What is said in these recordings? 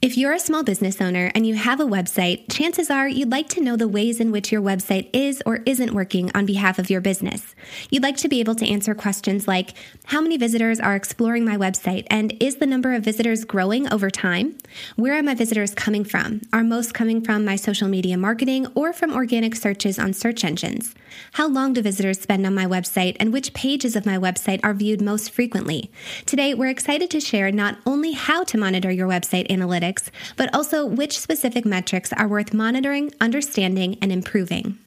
If you're a small business owner and you have a website, chances are you'd like to know the ways in which your website is or isn't working on behalf of your business. You'd like to be able to answer questions like How many visitors are exploring my website? And is the number of visitors growing over time? Where are my visitors coming from? Are most coming from my social media marketing or from organic searches on search engines? How long do visitors spend on my website and which pages of my website are viewed most frequently? Today, we're excited to share not only how to monitor your website analytics but also which specific metrics are worth monitoring, understanding, and improving.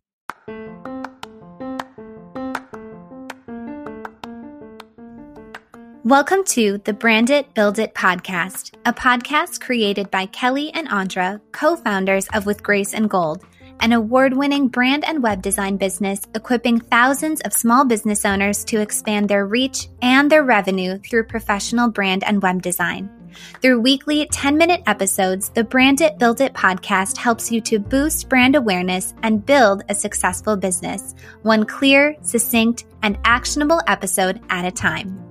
Welcome to the Brand It, Build It podcast, a podcast created by Kelly and Andra, co founders of With Grace and Gold, an award winning brand and web design business equipping thousands of small business owners to expand their reach and their revenue through professional brand and web design. Through weekly 10 minute episodes, the Brand It Build It podcast helps you to boost brand awareness and build a successful business, one clear, succinct, and actionable episode at a time.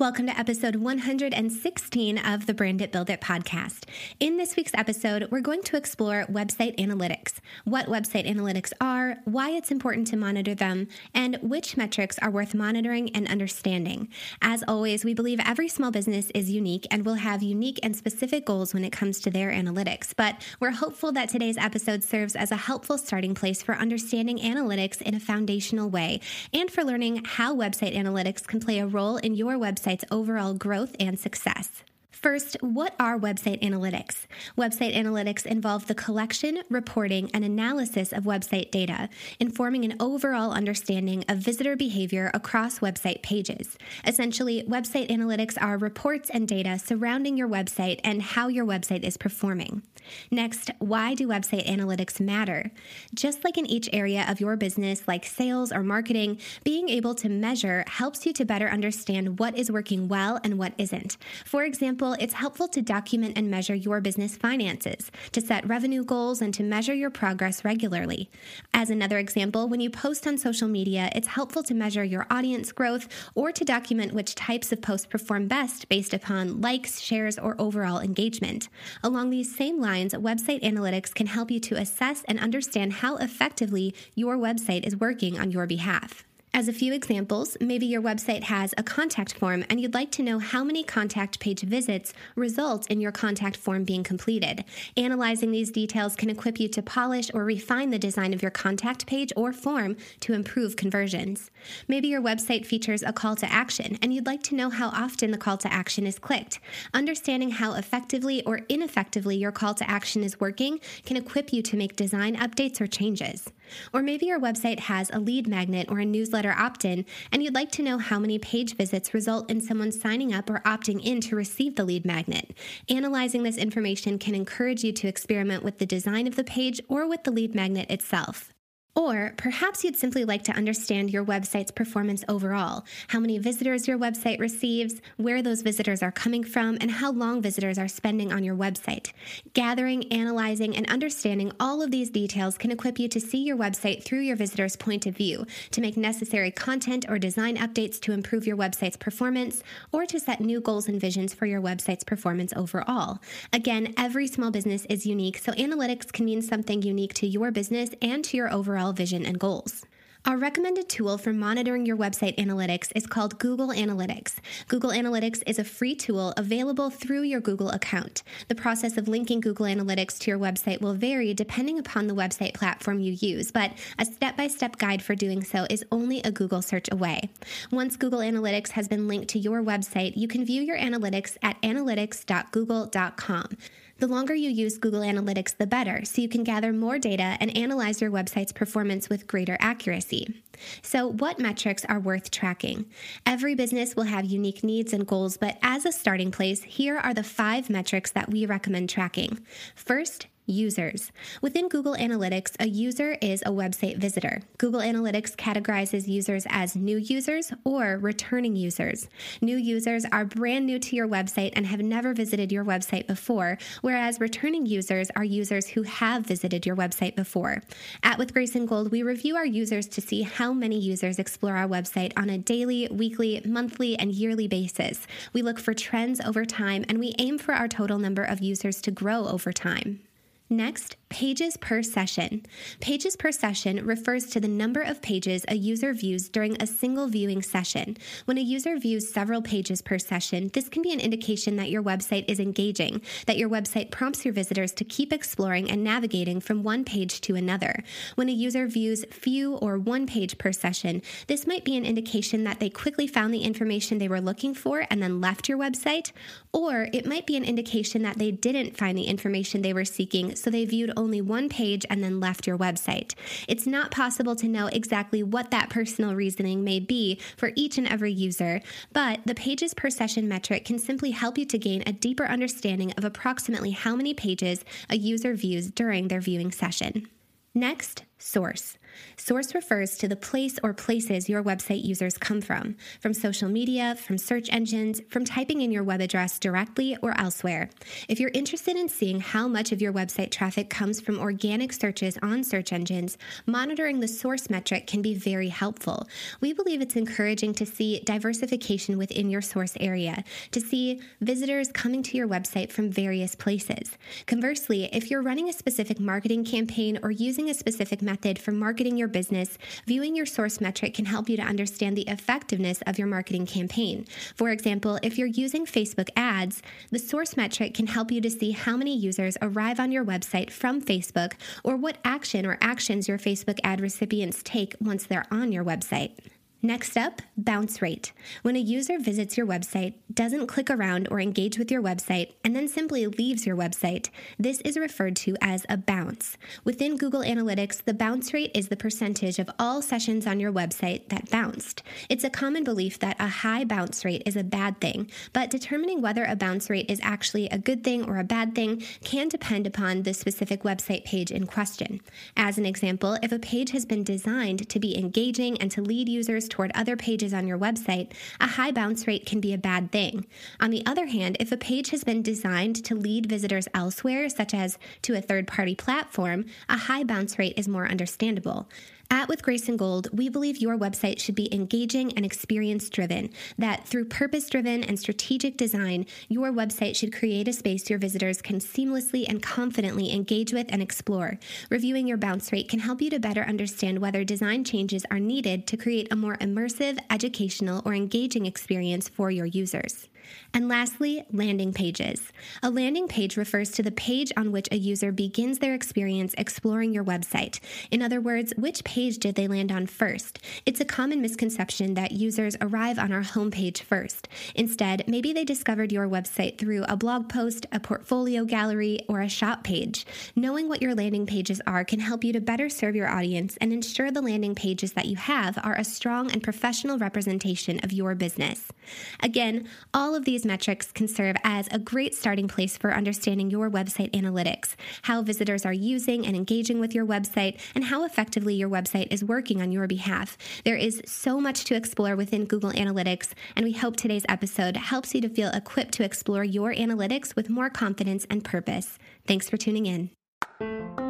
Welcome to episode 116 of the Brand It Build It podcast. In this week's episode, we're going to explore website analytics, what website analytics are, why it's important to monitor them, and which metrics are worth monitoring and understanding. As always, we believe every small business is unique and will have unique and specific goals when it comes to their analytics, but we're hopeful that today's episode serves as a helpful starting place for understanding analytics in a foundational way and for learning how website analytics can play a role in your website website's overall growth and success. First, what are website analytics? Website analytics involve the collection, reporting, and analysis of website data, informing an overall understanding of visitor behavior across website pages. Essentially, website analytics are reports and data surrounding your website and how your website is performing. Next, why do website analytics matter? Just like in each area of your business, like sales or marketing, being able to measure helps you to better understand what is working well and what isn't. For example, it's helpful to document and measure your business finances, to set revenue goals, and to measure your progress regularly. As another example, when you post on social media, it's helpful to measure your audience growth or to document which types of posts perform best based upon likes, shares, or overall engagement. Along these same lines, website analytics can help you to assess and understand how effectively your website is working on your behalf. As a few examples, maybe your website has a contact form and you'd like to know how many contact page visits result in your contact form being completed. Analyzing these details can equip you to polish or refine the design of your contact page or form to improve conversions. Maybe your website features a call to action and you'd like to know how often the call to action is clicked. Understanding how effectively or ineffectively your call to action is working can equip you to make design updates or changes. Or maybe your website has a lead magnet or a newsletter opt in, and you'd like to know how many page visits result in someone signing up or opting in to receive the lead magnet. Analyzing this information can encourage you to experiment with the design of the page or with the lead magnet itself. Or perhaps you'd simply like to understand your website's performance overall how many visitors your website receives, where those visitors are coming from, and how long visitors are spending on your website. Gathering, analyzing, and understanding all of these details can equip you to see your website through your visitor's point of view, to make necessary content or design updates to improve your website's performance, or to set new goals and visions for your website's performance overall. Again, every small business is unique, so analytics can mean something unique to your business and to your overall vision and goals. Our recommended tool for monitoring your website analytics is called Google Analytics. Google Analytics is a free tool available through your Google account. The process of linking Google Analytics to your website will vary depending upon the website platform you use, but a step by step guide for doing so is only a Google search away. Once Google Analytics has been linked to your website, you can view your analytics at analytics.google.com. The longer you use Google Analytics, the better, so you can gather more data and analyze your website's performance with greater accuracy. So, what metrics are worth tracking? Every business will have unique needs and goals, but as a starting place, here are the five metrics that we recommend tracking. First, users. Within Google Analytics, a user is a website visitor. Google Analytics categorizes users as new users or returning users. New users are brand new to your website and have never visited your website before, whereas returning users are users who have visited your website before. At With Grace and Gold, we review our users to see how many users explore our website on a daily, weekly, monthly, and yearly basis. We look for trends over time and we aim for our total number of users to grow over time. Next, pages per session. Pages per session refers to the number of pages a user views during a single viewing session. When a user views several pages per session, this can be an indication that your website is engaging, that your website prompts your visitors to keep exploring and navigating from one page to another. When a user views few or one page per session, this might be an indication that they quickly found the information they were looking for and then left your website, or it might be an indication that they didn't find the information they were seeking so they viewed only one page and then left your website. It's not possible to know exactly what that personal reasoning may be for each and every user, but the pages per session metric can simply help you to gain a deeper understanding of approximately how many pages a user views during their viewing session. Next, source. Source refers to the place or places your website users come from, from social media, from search engines, from typing in your web address directly or elsewhere. If you're interested in seeing how much of your website traffic comes from organic searches on search engines, monitoring the source metric can be very helpful. We believe it's encouraging to see diversification within your source area, to see visitors coming to your website from various places. Conversely, if you're running a specific marketing campaign or using a specific method for marketing your business, viewing your source metric can help you to understand the effectiveness of your marketing campaign. For example, if you're using Facebook ads, the source metric can help you to see how many users arrive on your website from Facebook or what action or actions your Facebook ad recipients take once they're on your website. Next up, bounce rate. When a user visits your website, doesn't click around or engage with your website, and then simply leaves your website, this is referred to as a bounce. Within Google Analytics, the bounce rate is the percentage of all sessions on your website that bounced. It's a common belief that a high bounce rate is a bad thing, but determining whether a bounce rate is actually a good thing or a bad thing can depend upon the specific website page in question. As an example, if a page has been designed to be engaging and to lead users toward other pages on your website, a high bounce rate can be a bad thing. On the other hand, if a page has been designed to lead visitors elsewhere, such as to a third party platform, a high bounce rate is more understandable. At With Grace and Gold, we believe your website should be engaging and experience driven, that through purpose driven and strategic design, your website should create a space your visitors can seamlessly and confidently engage with and explore. Reviewing your bounce rate can help you to better understand whether design changes are needed to create a more immersive, educational, or engaging experience for your users. And lastly, landing pages. A landing page refers to the page on which a user begins their experience exploring your website. In other words, which page did they land on first? It's a common misconception that users arrive on our homepage first. Instead, maybe they discovered your website through a blog post, a portfolio gallery, or a shop page. Knowing what your landing pages are can help you to better serve your audience and ensure the landing pages that you have are a strong and professional representation of your business. Again, all of these metrics can serve as a great starting place for understanding your website analytics, how visitors are using and engaging with your website, and how effectively your website is working on your behalf. There is so much to explore within Google Analytics, and we hope today's episode helps you to feel equipped to explore your analytics with more confidence and purpose. Thanks for tuning in.